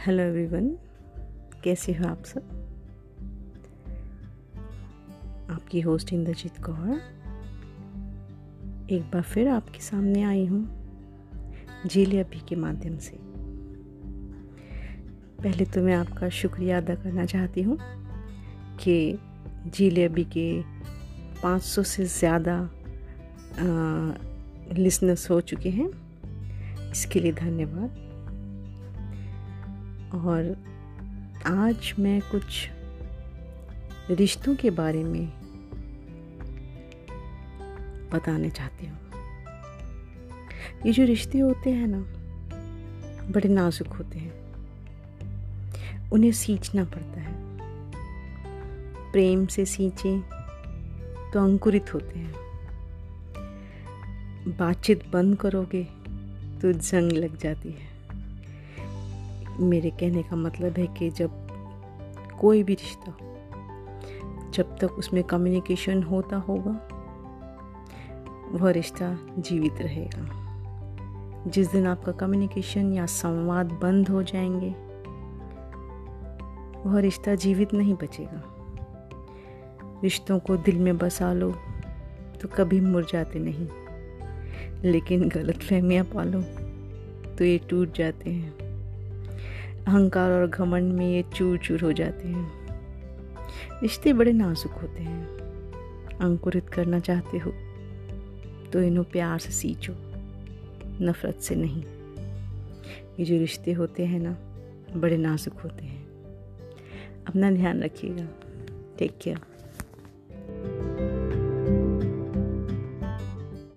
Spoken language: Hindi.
हेलो एवरीवन, कैसे हो आप सब? आपकी होस्ट इंद्रजीत कौर। एक बार फिर आपके सामने आई हूँ, झील अभी के माध्यम से। पहले तो मैं आपका शुक्रिया अदा करना चाहती हूँ कि झील अभी के 500 से ज़्यादा लिसनर्स हो चुके हैं। इसके लिए धन्यवाद। और आज मैं कुछ रिश्तों के बारे में बताने चाहती हूँ। ये जो रिश्ते होते हैं ना, बड़े नाजुक होते हैं। उन्हें सींचना पड़ता है। प्रेम से सींचें तो अंकुरित होते हैं। बातचीत बंद करोगे तो जंग लग जाती है। मेरे कहने का मतलब है कि जब कोई भी रिश्ता, जब तक उसमें कम्युनिकेशन होता होगा, वह रिश्ता जीवित रहेगा। जिस दिन आपका कम्युनिकेशन या संवाद बंद हो जाएँगे, वह रिश्ता जीवित नहीं बचेगा। रिश्तों को दिल में बसा लो तो कभी मुरझाते नहीं। लेकिन गलत फहमियाँ पालो तो ये टूट जाते हैं। अहंकार और घमंड में ये चूर चूर हो जाते हैं। रिश्ते बड़े नाजुक होते हैं। अंकुरित करना चाहते हो तो इन्हों प्यार से सींचो, नफ़रत से नहीं। ये जो रिश्ते होते हैं ना, बड़े नाजुक होते हैं। अपना ध्यान रखिएगा। Take care